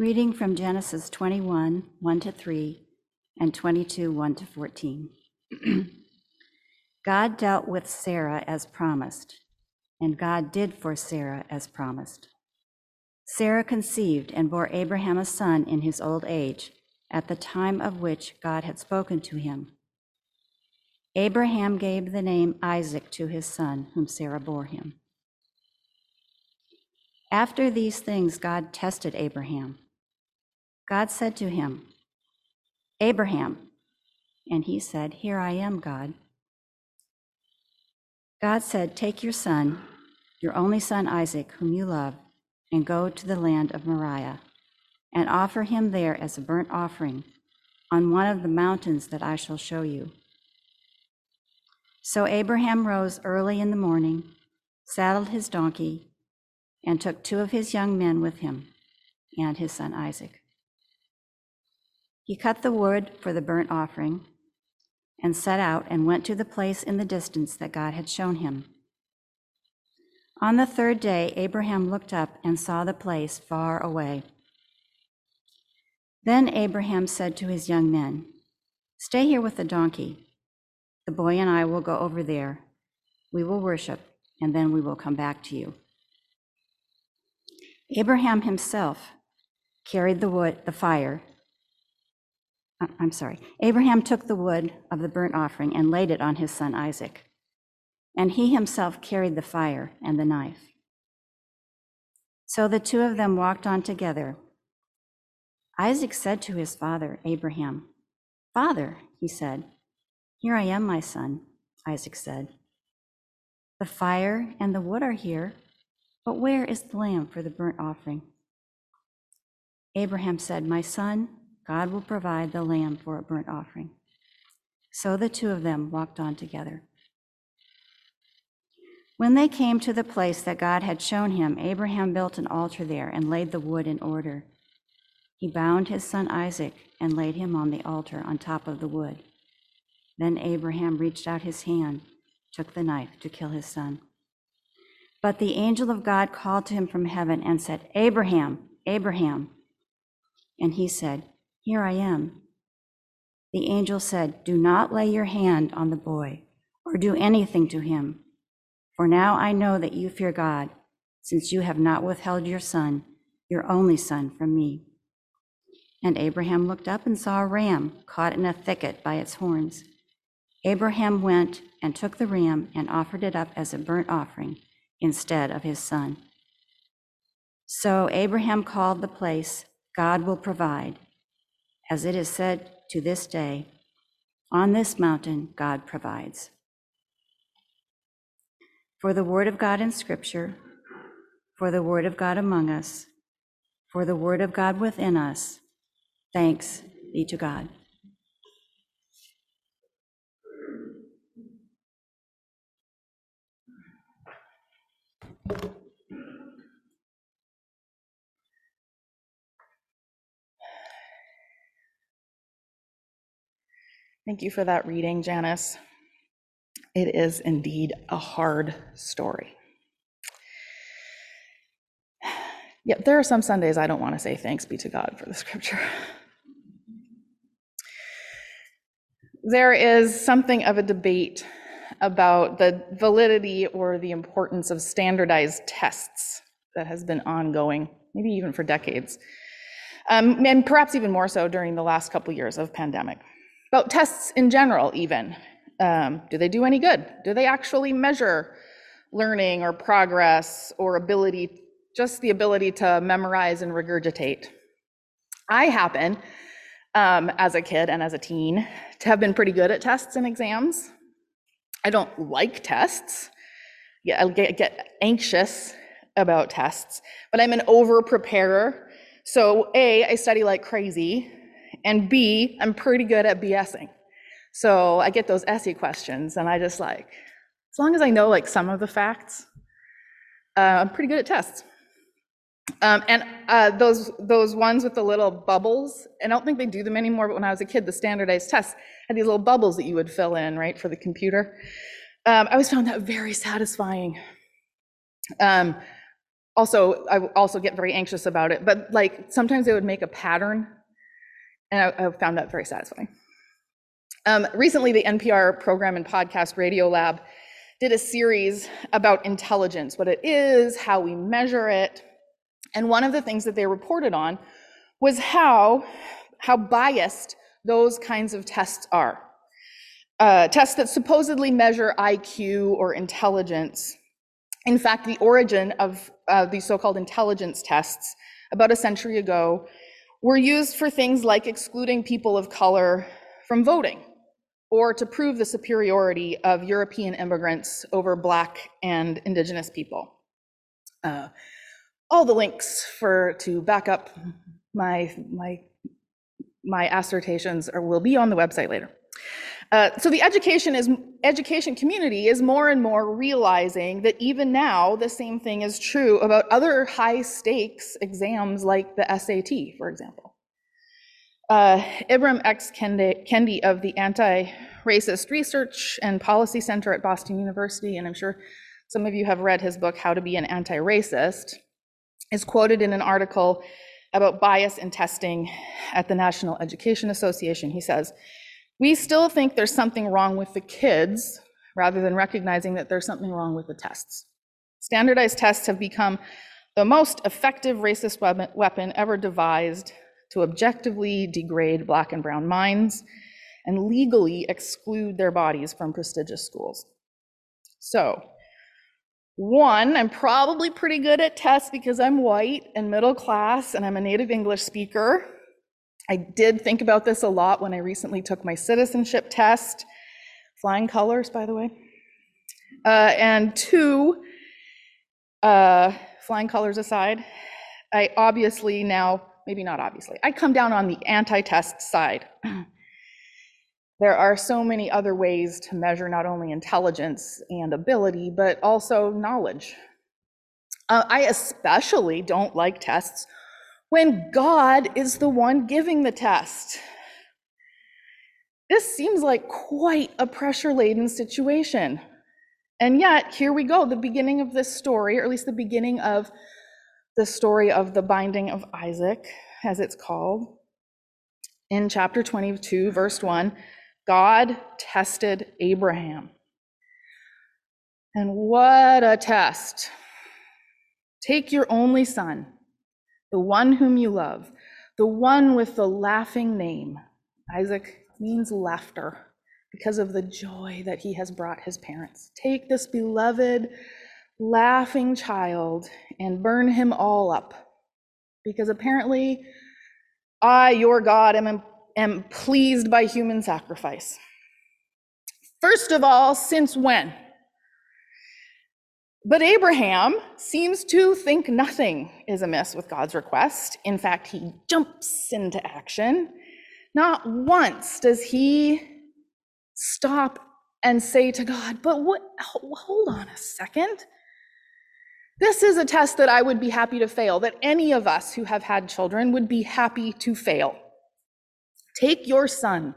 Reading from Genesis 21, 1 to 3, and 22, 1 to 14. God dealt with Sarah as promised, and God did for Sarah as promised. Sarah conceived and bore Abraham a son in his old age, at the time of which God had spoken to him. Abraham gave the name Isaac to his son, whom Sarah bore him. After these things, God tested Abraham. God said to him, Abraham. And he said, Here I am, God. God said, Take your son, your only son Isaac, whom you love, and go to the land of Moriah, and offer him there as a burnt offering on one of the mountains that I shall show you. So Abraham rose early in the morning, saddled his donkey, and took two of his young men with him and his son Isaac. He cut the wood for the burnt offering and set out and went to the place in the distance that God had shown him. On the third day, Abraham looked up and saw the place far away. Then Abraham said to his young men, Stay here with the donkey. The boy and I will go over there. We will worship, and then we will come back to you. Abraham himself carried the wood, the fire. Uh, I'm sorry. Abraham took the wood of the burnt offering and laid it on his son Isaac. And he himself carried the fire and the knife. So the two of them walked on together. Isaac said to his father, Abraham, Father, he said, Here I am, my son, Isaac said. The fire and the wood are here, but where is the lamb for the burnt offering? Abraham said, My son, God will provide the lamb for a burnt offering. So the two of them walked on together. When they came to the place that God had shown him, Abraham built an altar there and laid the wood in order. He bound his son Isaac and laid him on the altar on top of the wood. Then Abraham reached out his hand, took the knife to kill his son. But the angel of God called to him from heaven and said, Abraham, Abraham. And he said, Here I am. The angel said, Do not lay your hand on the boy or do anything to him. For now I know that you fear God, since you have not withheld your son, your only son, from me. And Abraham looked up and saw a ram caught in a thicket by its horns. Abraham went and took the ram and offered it up as a burnt offering instead of his son. So Abraham called the place, God will provide, as it is said to this day, on this mountain God provides. For the word of God in Scripture, for the word of God among us, for the word of God within us, thanks be to God. Thank you for that reading, Janice. It is indeed a hard story. Yet there are some Sundays I don't want to say thanks be to God for the scripture. There is something of a debate about the validity or the importance of standardized tests that has been ongoing, maybe even for decades, um, and perhaps even more so during the last couple years of pandemic. About tests in general, even. Um, do they do any good? Do they actually measure learning or progress or ability, just the ability to memorize and regurgitate? I happen, um, as a kid and as a teen, to have been pretty good at tests and exams. I don't like tests. Yeah, I get, get anxious about tests, but I'm an over preparer. So, A, I study like crazy, and B, I'm pretty good at BSing. So I get those essay questions, and I just like, as long as I know like some of the facts, uh, I'm pretty good at tests. Um, and uh, those those ones with the little bubbles, I don't think they do them anymore. But when I was a kid, the standardized tests had these little bubbles that you would fill in, right, for the computer. Um, I always found that very satisfying. Um, also, I also get very anxious about it, but like sometimes they would make a pattern, and I, I found that very satisfying. Um, recently, the NPR program and podcast Radiolab did a series about intelligence, what it is, how we measure it. And one of the things that they reported on was how, how biased those kinds of tests are. Uh, tests that supposedly measure IQ or intelligence. In fact, the origin of uh, these so-called intelligence tests about a century ago were used for things like excluding people of color from voting or to prove the superiority of European immigrants over Black and Indigenous people. Uh, all the links for to back up my my my assertions are, will be on the website later. Uh, so the education is education community is more and more realizing that even now the same thing is true about other high stakes exams like the SAT, for example. Uh, Ibram X. Kendi, Kendi of the Anti-Racist Research and Policy Center at Boston University, and I'm sure some of you have read his book, How to Be an Anti-Racist, is quoted in an article about bias in testing at the National Education Association. He says, we still think there's something wrong with the kids rather than recognizing that there's something wrong with the tests. Standardized tests have become the most effective racist weapon ever devised to objectively degrade black and brown minds and legally exclude their bodies from prestigious schools. So, one, I'm probably pretty good at tests because I'm white and middle class and I'm a native English speaker. I did think about this a lot when I recently took my citizenship test. Flying colors, by the way. Uh, and two, uh, flying colors aside, I obviously now maybe not obviously. I come down on the anti-test side. there are so many other ways to measure not only intelligence and ability, but also knowledge. Uh, I especially don't like tests when God is the one giving the test. This seems like quite a pressure laden situation. And yet, here we go, the beginning of this story, or at least the beginning of the story of the binding of Isaac, as it's called. In chapter 22, verse 1, God tested Abraham. And what a test! Take your only son, the one whom you love, the one with the laughing name. Isaac means laughter because of the joy that he has brought his parents. Take this beloved laughing child and burn him all up. Because apparently, I, your God, am, am pleased by human sacrifice. First of all, since when? But Abraham seems to think nothing is amiss with God's request. In fact, he jumps into action. Not once does he stop and say to God, But what? Hold on a second. This is a test that I would be happy to fail, that any of us who have had children would be happy to fail. Take your son,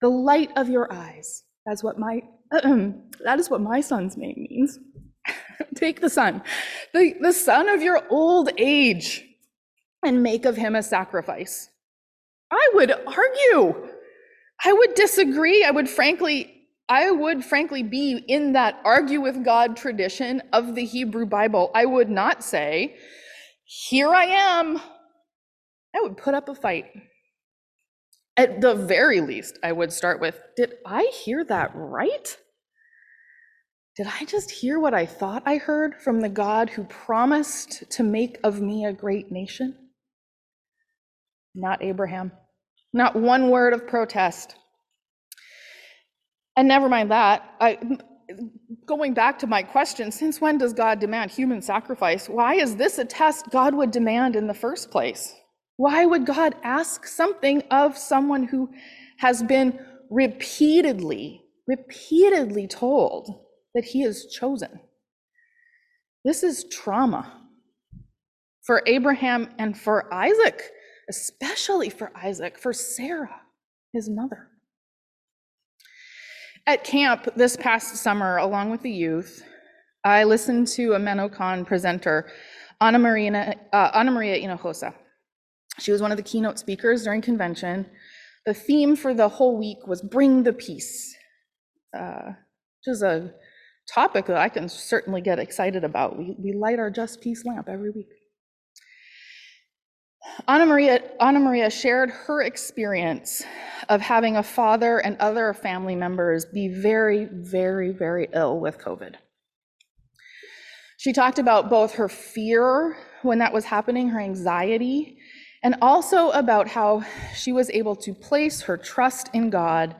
the light of your eyes. That's what my that is what my son's name means. Take the son, the, the son of your old age, and make of him a sacrifice. I would argue. I would disagree. I would frankly I would frankly be in that argue with God tradition of the Hebrew Bible. I would not say, Here I am. I would put up a fight. At the very least, I would start with, Did I hear that right? Did I just hear what I thought I heard from the God who promised to make of me a great nation? Not Abraham. Not one word of protest. And never mind that. I, going back to my question, since when does God demand human sacrifice? Why is this a test God would demand in the first place? Why would God ask something of someone who has been repeatedly, repeatedly told that he is chosen? This is trauma for Abraham and for Isaac, especially for Isaac, for Sarah, his mother. At camp this past summer, along with the youth, I listened to a MennoCon presenter Ana Maria, uh, Ana Maria Hinojosa. She was one of the keynote speakers during convention. The theme for the whole week was Bring the Peace, uh, which is a topic that I can certainly get excited about. We, we light our Just Peace lamp every week. Ana Maria, Ana Maria shared her experience of having a father and other family members be very, very, very ill with COVID. She talked about both her fear when that was happening, her anxiety, and also about how she was able to place her trust in God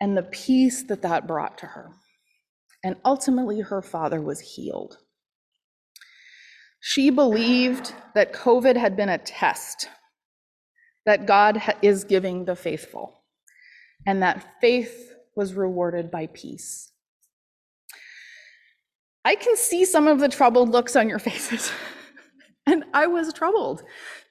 and the peace that that brought to her. And ultimately, her father was healed. She believed that COVID had been a test, that God is giving the faithful, and that faith was rewarded by peace. I can see some of the troubled looks on your faces. and I was troubled.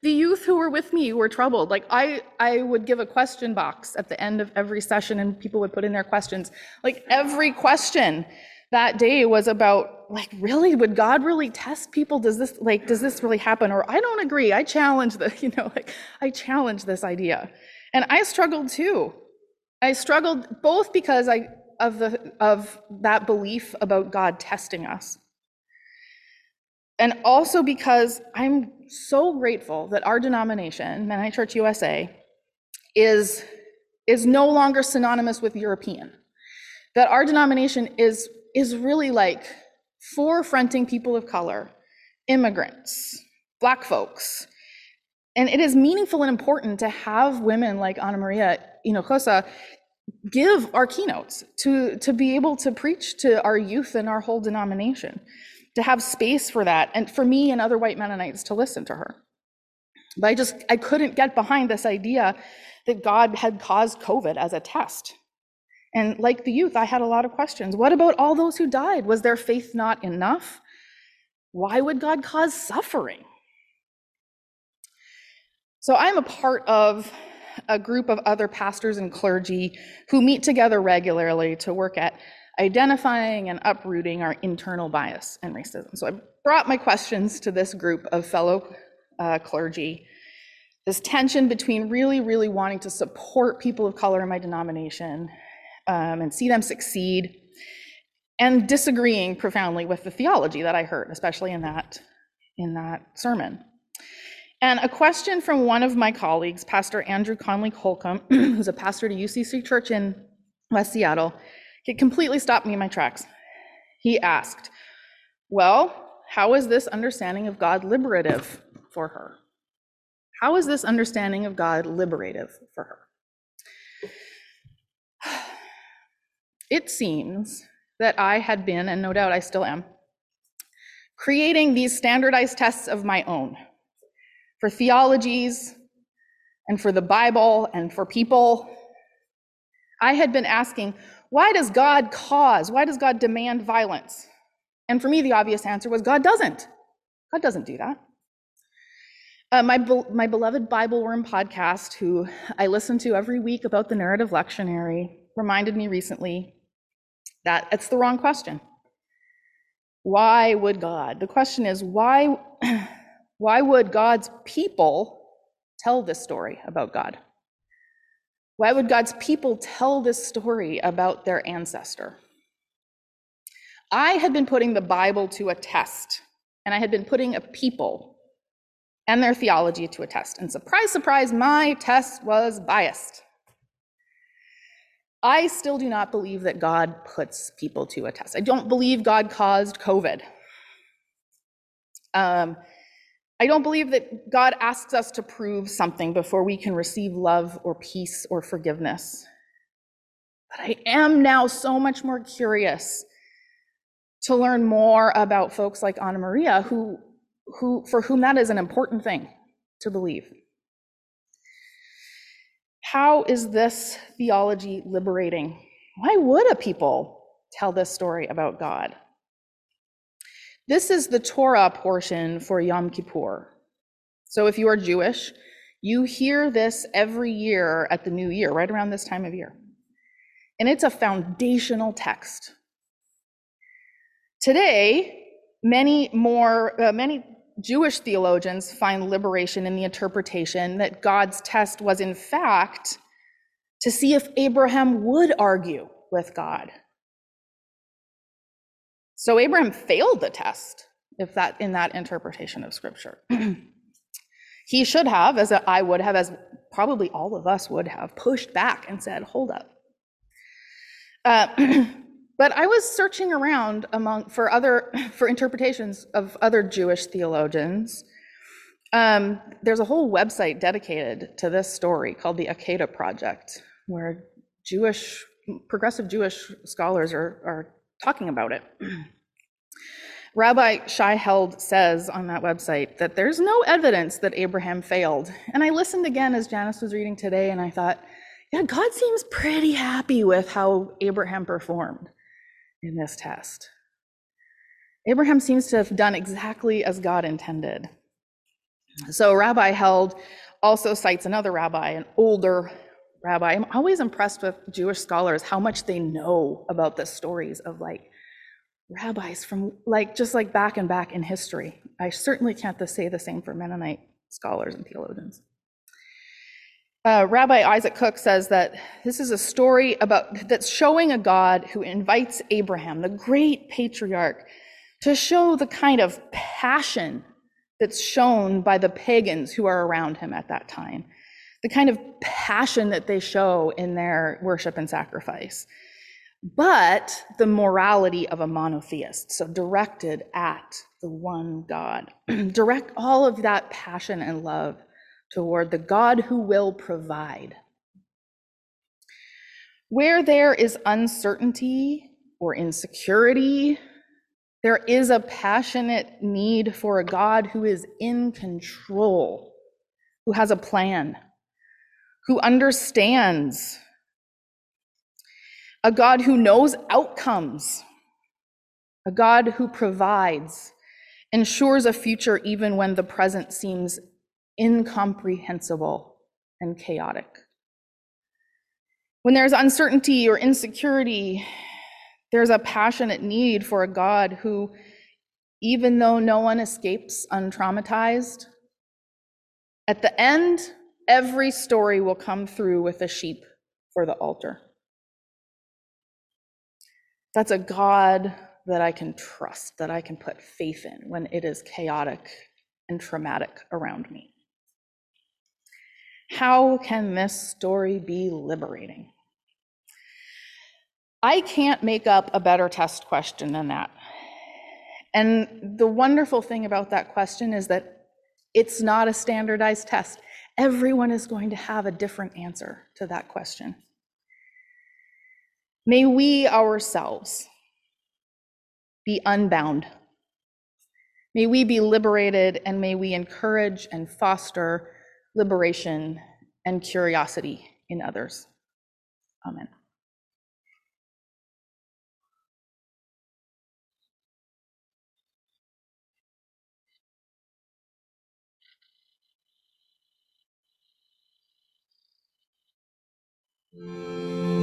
The youth who were with me were troubled. Like I I would give a question box at the end of every session and people would put in their questions. Like every question that day was about like really would god really test people? Does this like does this really happen? Or i don't agree. I challenge the you know like i challenge this idea. And i struggled too. I struggled both because i of the of that belief about god testing us and also because i'm so grateful that our denomination mennonite church usa is is no longer synonymous with european that our denomination is is really like forefronting people of color, immigrants, Black folks. And it is meaningful and important to have women like Ana Maria Hinojosa give our keynotes, to, to be able to preach to our youth and our whole denomination, to have space for that, and for me and other white Mennonites to listen to her. But I just, I couldn't get behind this idea that God had caused COVID as a test. And like the youth, I had a lot of questions. What about all those who died? Was their faith not enough? Why would God cause suffering? So I'm a part of a group of other pastors and clergy who meet together regularly to work at identifying and uprooting our internal bias and racism. So I brought my questions to this group of fellow uh, clergy. This tension between really, really wanting to support people of color in my denomination um, and see them succeed, and disagreeing profoundly with the theology that I heard, especially in that, in that sermon. And a question from one of my colleagues, Pastor Andrew Conley Holcomb, who's a pastor to UCC Church in West Seattle, it completely stopped me in my tracks. He asked, Well, how is this understanding of God liberative for her? How is this understanding of God liberative for her? it seems that I had been, and no doubt I still am, creating these standardized tests of my own for theologies and for the Bible and for people. I had been asking, why does God cause, why does God demand violence? And for me, the obvious answer was God doesn't. God doesn't do that. Uh, my, my beloved Bible Worm podcast, who I listen to every week about the narrative lectionary, reminded me recently that it's the wrong question. Why would God? The question is why why would God's people tell this story about God? Why would God's people tell this story about their ancestor? I had been putting the Bible to a test, and I had been putting a people and their theology to a test. And surprise, surprise, my test was biased. I still do not believe that God puts people to a test. I don't believe God caused COVID. Um, I don't believe that God asks us to prove something before we can receive love or peace or forgiveness. But I am now so much more curious to learn more about folks like Ana Maria, who, who, for whom that is an important thing to believe. How is this theology liberating? Why would a people tell this story about God? This is the Torah portion for Yom Kippur. So if you are Jewish, you hear this every year at the new year, right around this time of year. And it's a foundational text. Today, many more, uh, many Jewish theologians find liberation in the interpretation that God's test was, in fact, to see if Abraham would argue with God. So Abraham failed the test if that in that interpretation of scripture. he should have, as I would have, as probably all of us would have, pushed back and said, hold up. Uh, but I was searching around among for other for interpretations of other Jewish theologians. Um, there's a whole website dedicated to this story called the Akedah Project, where Jewish progressive Jewish scholars are, are talking about it. Rabbi Shai Held says on that website that there's no evidence that Abraham failed. And I listened again as Janice was reading today, and I thought, yeah, God seems pretty happy with how Abraham performed in this test. Abraham seems to have done exactly as God intended. So Rabbi Held also cites another rabbi, an older rabbi. I'm always impressed with Jewish scholars how much they know about the stories of like rabbis from like just like back and back in history. I certainly can't say the same for Mennonite scholars and theologians. Uh, Rabbi Isaac Kook says that this is a story about that's showing a God who invites Abraham, the great patriarch, to show the kind of passion that's shown by the pagans who are around him at that time, the kind of passion that they show in their worship and sacrifice but the morality of a monotheist, so directed at the one God. Direct all of that passion and love toward the God who will provide. Where there is uncertainty or insecurity, there is a passionate need for a God who is in control, who has a plan, who understands a God who knows outcomes, a God who provides, ensures a future even when the present seems incomprehensible and chaotic. When there's uncertainty or insecurity, there's a passionate need for a God who, even though no one escapes untraumatized, at the end, every story will come through with a sheep for the altar. That's a God that I can trust, that I can put faith in when it is chaotic and traumatic around me. How can this story be liberating? I can't make up a better test question than that. And the wonderful thing about that question is that it's not a standardized test. Everyone is going to have a different answer to that question. May we ourselves be unbound. May we be liberated and may we encourage and foster liberation and curiosity in others. Amen. Música